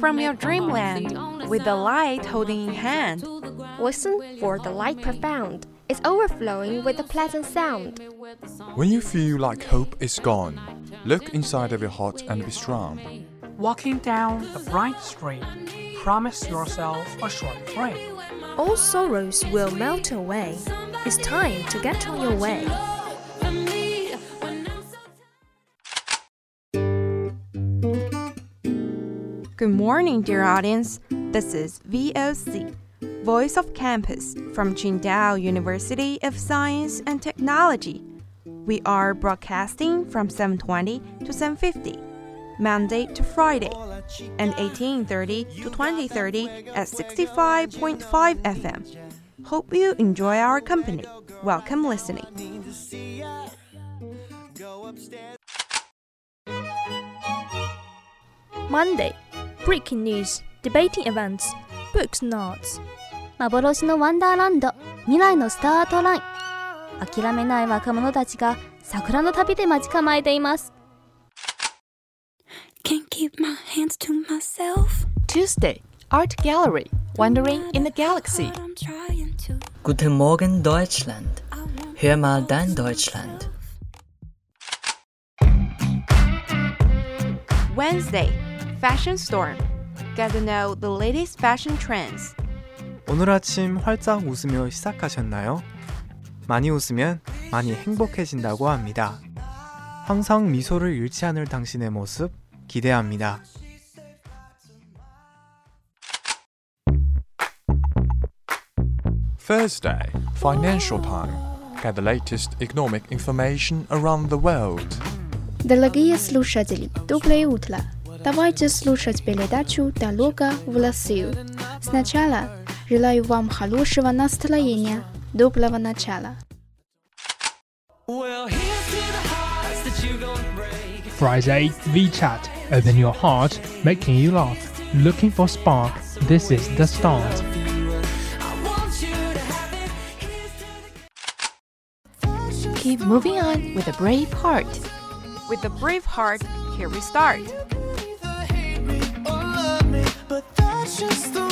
from your dreamland with the light holding in hand. Listen for the light profound. It's overflowing with a pleasant sound. When you feel like hope is gone, look inside of your heart and be strong. Walking down a bright street, promise yourself a short break. All sorrows will melt away. It's time to get on your way. Good morning, dear audience. This is VOC, Voice of Campus from Qingdao University of Science and Technology. We are broadcasting from 7:20 to 7:50, Monday to Friday, and 18:30 to 20:30 at 65.5 FM. Hope you enjoy our company. Welcome listening. Monday. Breaking news, debating events, books notes. 幻のワンダーランド未来のスタートライン諦めない若者たちが桜の旅で待ち構えています Can't keep my hands to myself. Tuesday, Art Gallery, Wandering in the Galaxy. Guten Morgen Deutschland. Hör mal dein Deutschland. Wednesday, Fashion Storm. Get to know the latest fashion trends. 오늘 아침 활짝 웃으며 시작하셨나요? 많이 웃으면 많이 행복해진다고 합니다. 항상 미소를 잃지 않을 당신의 모습 기대합니다. Thursday, Financial Time. Get the latest economic information around the world. Дорогие слушатели, доброе утро! Давайте слушать передачу «Дорога в Россию». Сначала желаю вам хорошего настроения, доброго начала. Friday VChat. Open your heart, making you laugh. Looking for spark. This is the start. Keep moving on with a brave heart. With a brave heart, here we start. just the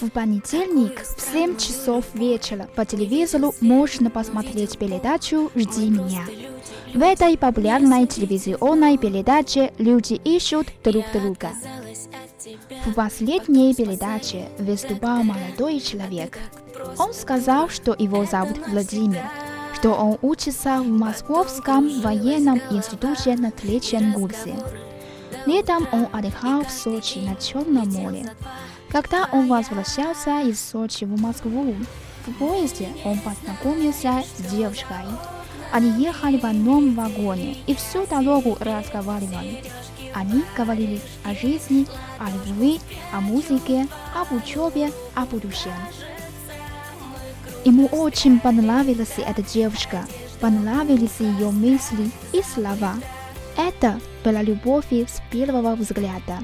В понедельник в 7 часов вечера по телевизору можно посмотреть передачу «Жди меня». В этой популярной телевизионной передаче люди ищут друг друга. В последней передаче выступал молодой человек. Он сказал, что его зовут Владимир, что он учится в Московском военном институте на третьем курсе. Летом он отдыхал в Сочи на Черном море. Когда он возвращался из Сочи в Москву, в поезде он познакомился с девушкой. Они ехали в одном вагоне и всю дорогу разговаривали. Они говорили о жизни, о любви, о музыке, об учебе, о будущем. Ему очень понравилась эта девушка, понравились ее мысли и слова. Это была любовь с первого взгляда.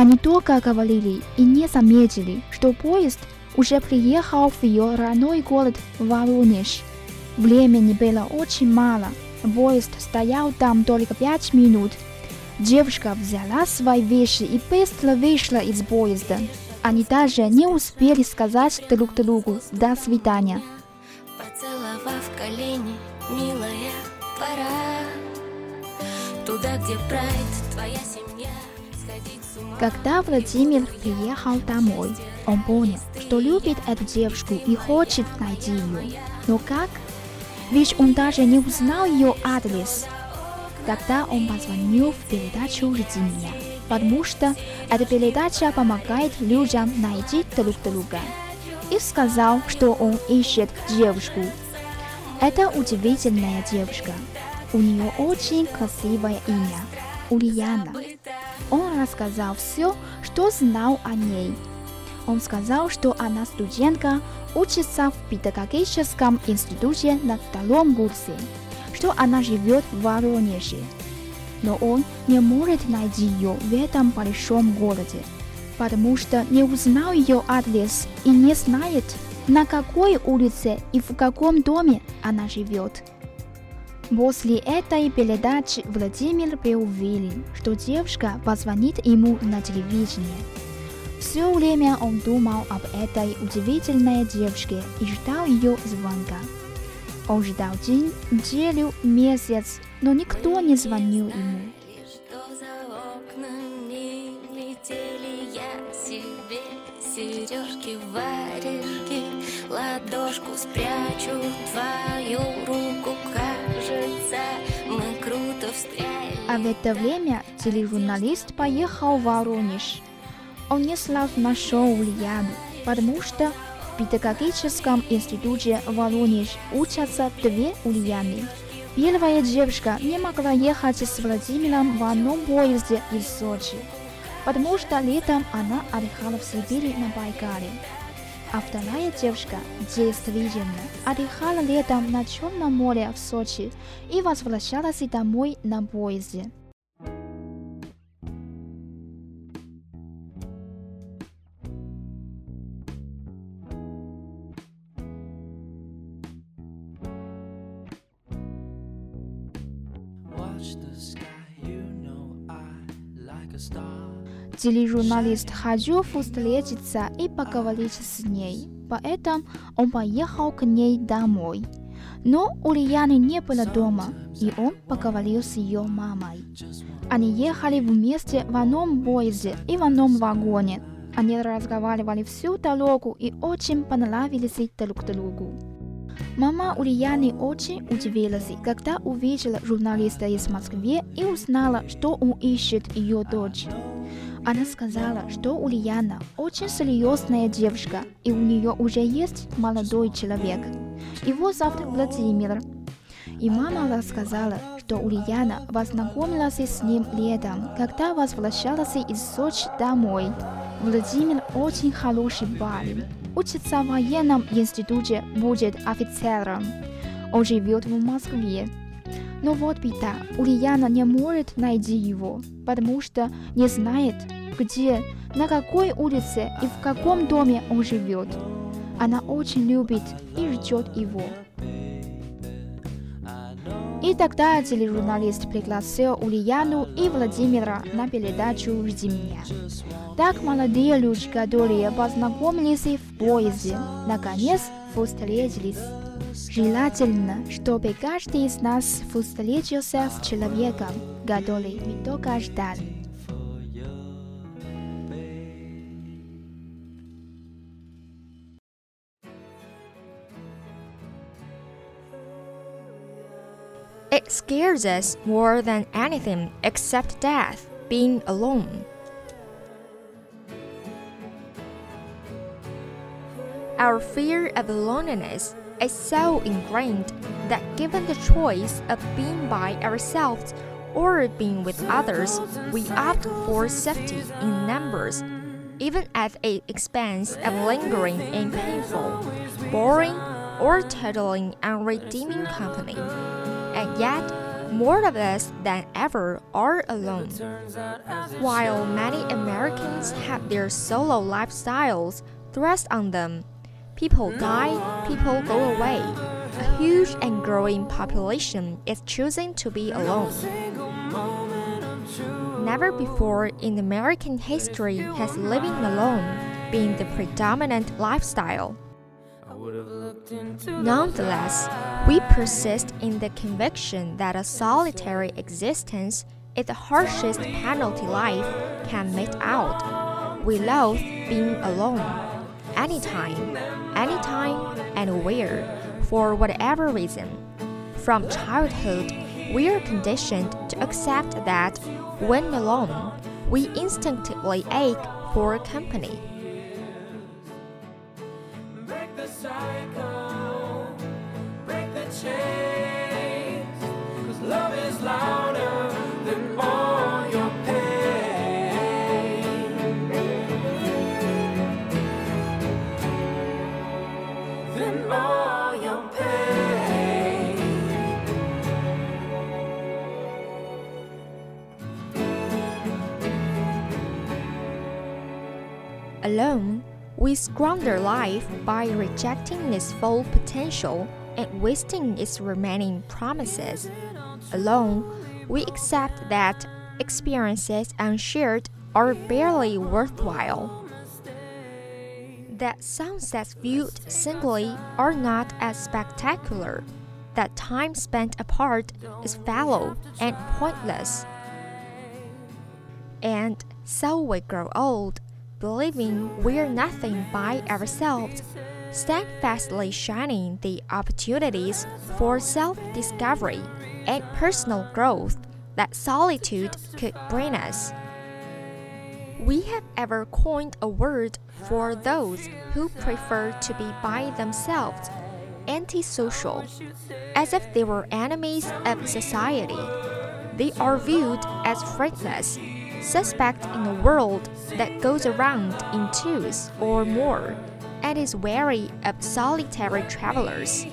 Они только говорили и не заметили, что поезд уже приехал в ее родной город Воронеж. Времени было очень мало. Поезд стоял там только пять минут. Девушка взяла свои вещи и быстро вышла из поезда. Они даже не успели сказать друг другу «до свидания». Поцеловав колени, милая, пора Туда, где прайд, твоя семья Когда Владимир приехал домой, он понял, что любит эту девушку и хочет найти ее. Но как? Ведь он даже не узнал ее адрес. Тогда он позвонил в передачу «Жди меня», потому что эта передача помогает людям найти друг друга. И сказал, что он ищет девушку. Это удивительная девушка. У нее очень красивое имя – Ульяна. Он рассказал все, что знал о ней. он сказал, что она студентка, учится в педагогическом институте на втором курсе, что она живет в Воронеже. Но он не может найти ее в этом большом городе, потому что не узнал ее адрес и не знает, на какой улице и в каком доме она живет. После этой передачи Владимир был уверен, что девушка позвонит ему на телевидение. Все время он думал об этой удивительной девушке и ждал ее звонка. Он ждал день, неделю, месяц, но никто не звонил ему. Сережки, варежки, ладошку спрячу твою руку, А в это время тележурналист поехал в Воронеж. Он не сразу нашел Ульяну, потому что в педагогическом институте Воронеж учатся две Ульяны. Первая девушка не могла ехать с Владимиром в одном поезде из Сочи, потому что летом она отдыхала в Сибири на Байкале. А вторая девушка действительно отдыхала летом на Черном море в Сочи и возвращалась домой на поезде. Тележурналист хотел встретиться и поговорить с ней, поэтому он поехал к ней домой. Но Ульяны не было дома, и он поговорил с ее мамой. Они ехали вместе в одном поезде и в одном вагоне. Они разговаривали всю дорогу и очень понравились друг другу. Мама Ульяны очень удивилась, когда увидела журналиста из Москвы и узнала, что он ищет ее дочь. Она сказала, что Ульяна очень серьезная девушка, и у нее уже есть молодой человек. Его зовут Владимир. И мама рассказала, что Ульяна познакомилась с ним летом, когда возвращалась из Сочи домой. Владимир очень хороший парень. Учится в военном институте, будет офицером. Он живет в Москве. Но вот беда, Ульяна не может найти его, потому что не знает, где, на какой улице и в каком доме он живет. Она очень любит и ждет его. И тогда тележурналист пригласил Ульяну и Владимира на передачу «Жди меня». Так молодые люди, которые познакомились в поезде, наконец встретились. Желательно, чтобы каждый из нас встретился с человеком, который мы только ждали. It scares us more than anything except death, being alone. Our fear of loneliness is so ingrained that given the choice of being by ourselves or being with others, we opt for safety in numbers, even at the expense of lingering in painful, boring, or totally unredeeming company. And yet, more of us than ever are alone. While many Americans have their solo lifestyles thrust on them, people die, people go away. A huge and growing population is choosing to be alone. Never before in American history has living alone been the predominant lifestyle. Nonetheless, we persist in the conviction that a solitary existence is the harshest penalty life can mete out. We loathe being alone, anytime, anytime, anywhere, for whatever reason. From childhood, we are conditioned to accept that when alone, we instinctively ache for company. Alone, we squander life by rejecting its full potential and wasting its remaining promises. Alone, we accept that experiences unshared are barely worthwhile. That sunsets viewed singly are not as spectacular. That time spent apart is fallow and pointless. And so we grow old, believing we're nothing by ourselves, steadfastly shining the opportunities for self discovery and personal growth that solitude could bring us. We have ever coined a word for those who prefer to be by themselves antisocial, as if they were enemies of society. They are viewed as friendless, suspect in a world that goes around in twos or more, and is wary of solitary travelers.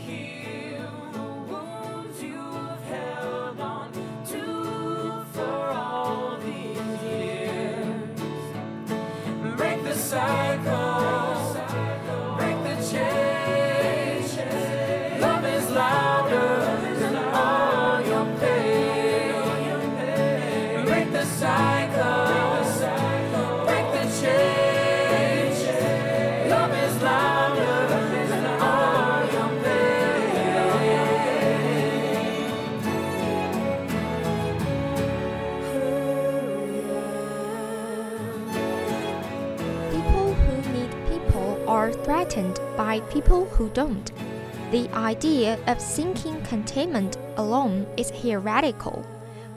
By people who don't. The idea of seeking containment alone is heretical,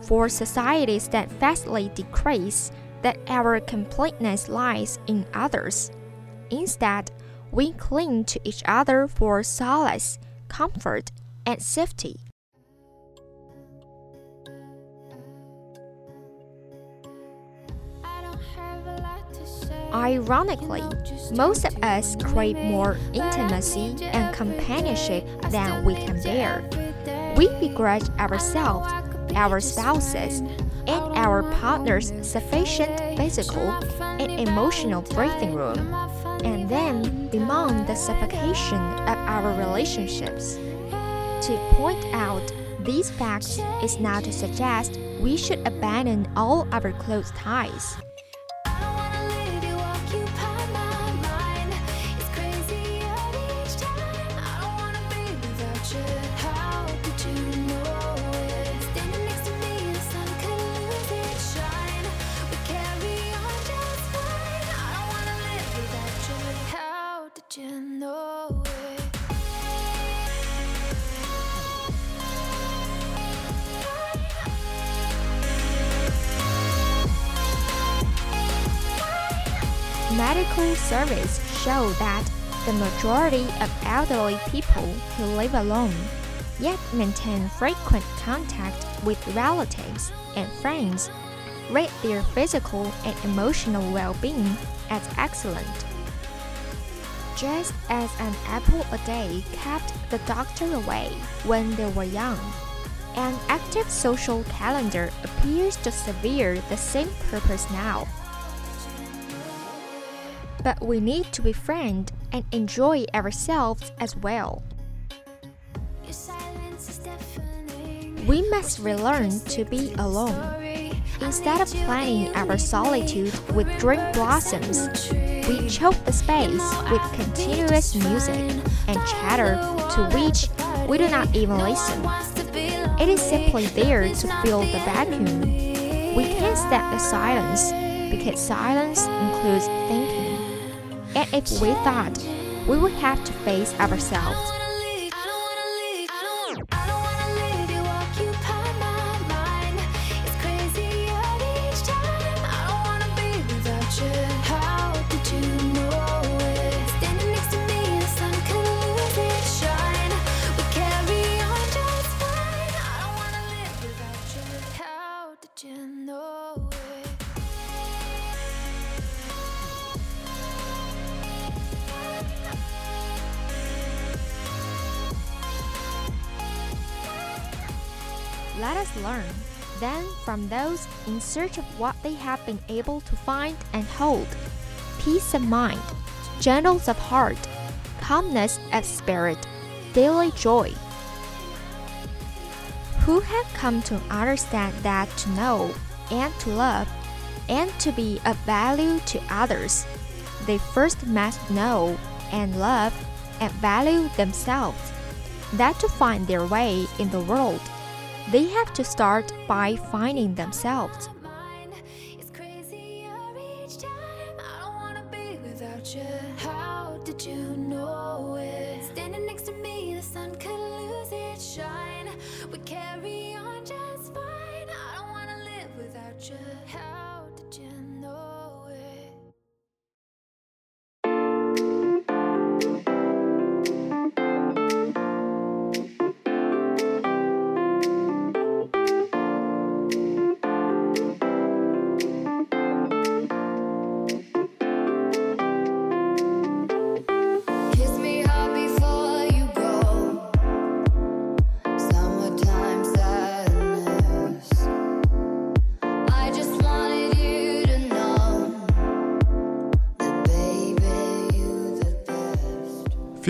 for societies that steadfastly decrease that our completeness lies in others. Instead, we cling to each other for solace, comfort, and safety. Ironically, most of us crave more intimacy and companionship than we can bear. We begrudge ourselves, our spouses, and our partners sufficient physical and emotional breathing room, and then demand the suffocation of our relationships. To point out these facts is not to suggest we should abandon all our close ties. Medical surveys show that the majority of elderly people who live alone yet maintain frequent contact with relatives and friends rate their physical and emotional well being as excellent. Just as an apple a day kept the doctor away when they were young, an active social calendar appears to serve the same purpose now. But we need to befriend and enjoy ourselves as well. We must relearn to be alone. Instead of planning our solitude with drink blossoms, we choke the space with continuous music and chatter to which we do not even listen. It is simply there to fill the vacuum. We can't stand the silence because silence includes thinking. If we thought, we would have to face ourselves. Learn, then, from those in search of what they have been able to find and hold. peace of mind, gentleness of heart, calmness of spirit, daily joy. Who have come to understand that to know and to love and to be of value to others, they first must know and love and value themselves. That to find their way in the world, they have to start by finding themselves. How did you know it?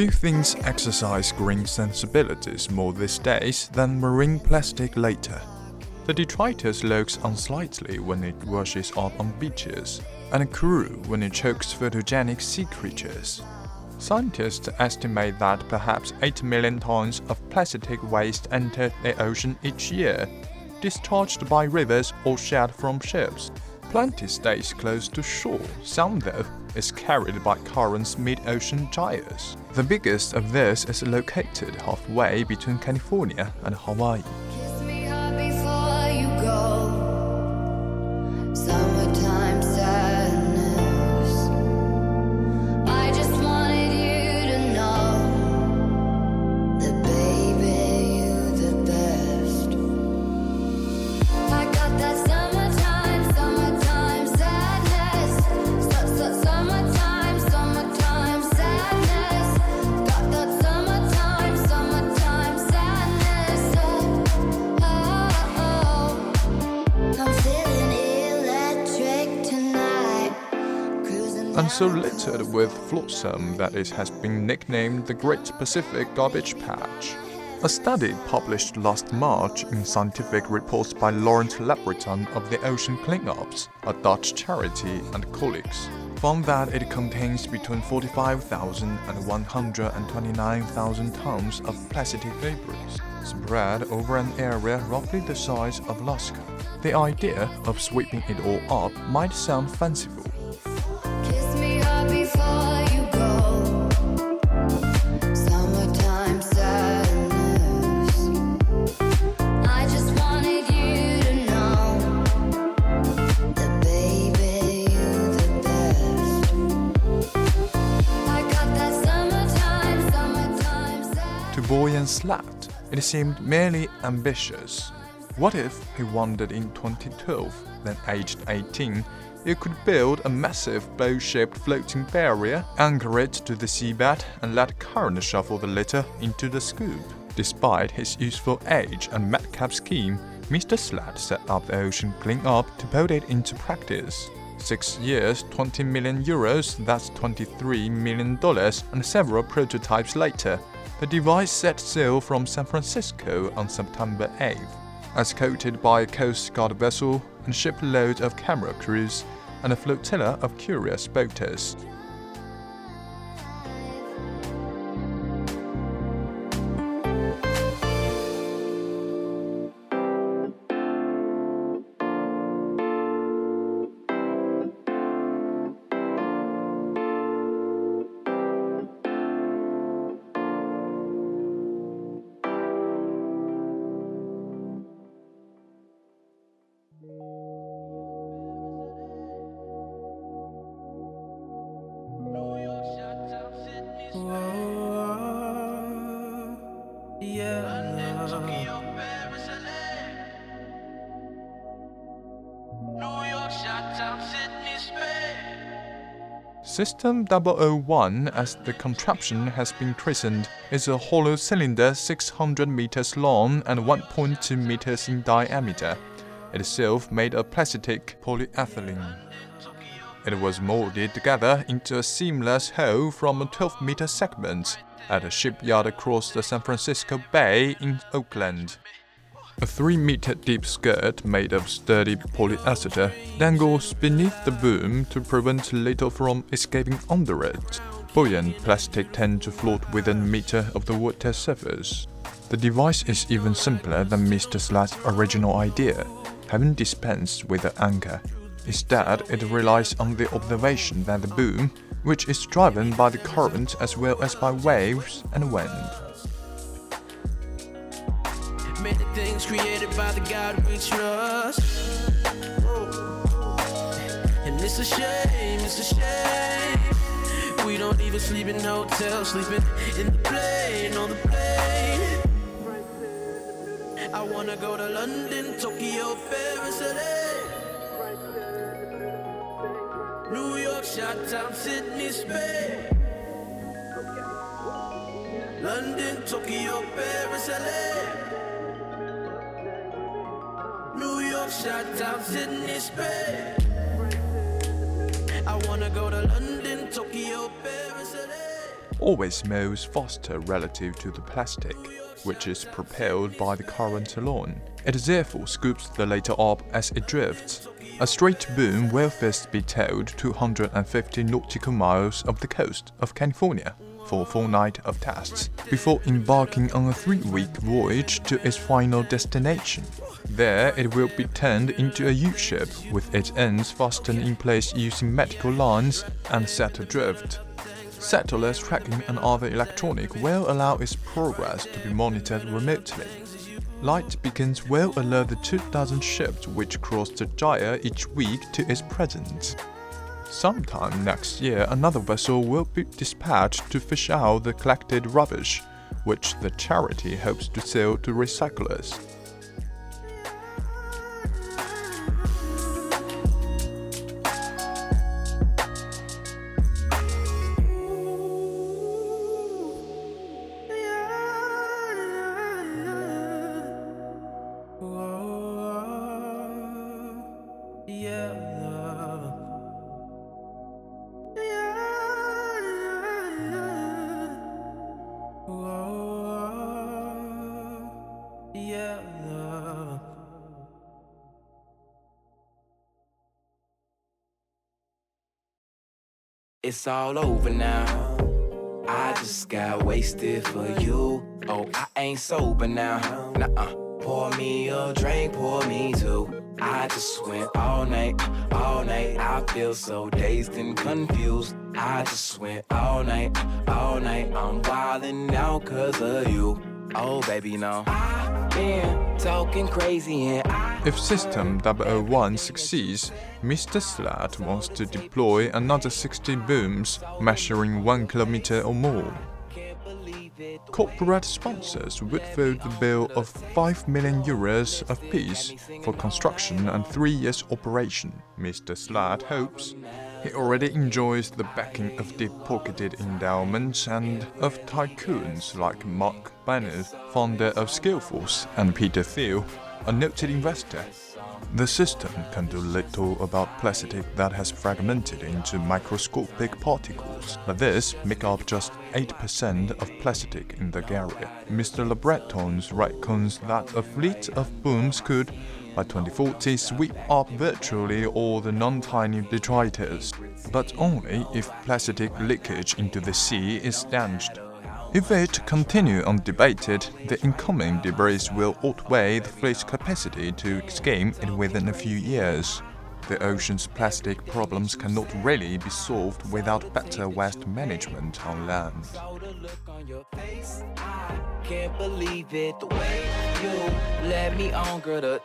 Few things exercise green sensibilities more these days than marine plastic litter. The detritus looks unsightly when it washes up on beaches, and cruel when it chokes photogenic sea creatures. Scientists estimate that perhaps 8 million tons of plastic waste enter the ocean each year, discharged by rivers or shed from ships. Plenty stays close to shore, some though is carried by currents mid-ocean gyres. The biggest of this is located halfway between California and Hawaii. Flotsam that it has been nicknamed the Great Pacific Garbage Patch. A study published last March in Scientific Reports by Laurent Lebreton of the Ocean Cleanups, a Dutch charity, and colleagues, found that it contains between 45,000 and 129,000 tons of plastic debris, spread over an area roughly the size of Alaska. The idea of sweeping it all up might sound fanciful, To Slat, it seemed merely ambitious. What if he wondered in 2012, then aged 18, he could build a massive bow shaped floating barrier, anchor it to the seabed, and let current shuffle the litter into the scoop? Despite his youthful age and madcap scheme, Mr. Slat set up the ocean clean-up to put it into practice. Six years, 20 million euros, that's 23 million dollars, and several prototypes later, the device set sail from San Francisco on September 8th. Escorted by a Coast Guard vessel and shipload of camera crews and a flotilla of curious boaters. System 001, as the contraption has been christened, is a hollow cylinder 600 meters long and 1.2 meters in diameter, itself made of plastic polyethylene. It was molded together into a seamless whole from a 12 meter segment at a shipyard across the San Francisco Bay in Oakland. A 3 meter deep skirt made of sturdy polyester dangles beneath the boom to prevent litter from escaping under it. Buoyant plastic tend to float within a meter of the water surface. The device is even simpler than Mr. Slat's original idea, having dispensed with an anchor. Instead, it relies on the observation that the boom, which is driven by the current as well as by waves and wind. Many things created by the God we trust. And it's a shame, it's a shame. We don't even sleep in hotels, sleeping in the plane, on the plane. I wanna go to London, Tokyo, Paris, LA. New York, Chi-Town, Sydney, Spain. London, Tokyo, Paris, LA. Chi-Town, Sydney. I wanna go to London, Tokyo, Paris, always moves faster relative to the plastic, which is propelled by the current alone. It therefore scoops the later up as it drifts. A straight boom will first be towed 250 nautical miles of the coast of California for a full night of tests before embarking on a three-week voyage to its final destination. There, it will be turned into a U-ship with its ends fastened in place using medical lines and set adrift. Satellite tracking and other electronic will allow its progress to be monitored remotely. Light beacons will alert the 2,000 ships which cross the gyre each week to its presence. Sometime next year, another vessel will be dispatched to fish out the collected rubbish, which the charity hopes to sell to recyclers. It's all over now. I just got wasted for you. Oh, I ain't sober now. Nuh-uh. Pour me a drink, pour me two. I just went all night, all night. I feel so dazed and confused. I just went all night, all night. I'm wildin' out cause of you. Oh, baby, no. I've been talking crazy and I If System 001 succeeds, Mr. Slat wants to deploy another 60 booms measuring 1 kilometer or more. Corporate sponsors would foot the bill of 5 million euros apiece for construction and 3 years operation. Mr. Slat hopes he already enjoys the backing of deep-pocketed endowments and of tycoons like Marc Benioff, founder of Salesforce, and Peter Thiel, a noted investor. The system can do little about plastic that has fragmented into microscopic particles, but this make up just 8% of plastic in the area. Mr. LeBreton reckons that a fleet of booms could, by 2040, sweep up virtually all the non-tiny detritus, but only if plastic leakage into the sea is stanched. If it continue undebated, the incoming debris will outweigh the fleet's capacity to skim it within a few years. The ocean's plastic problems cannot really be solved without better waste management on land. on, girl.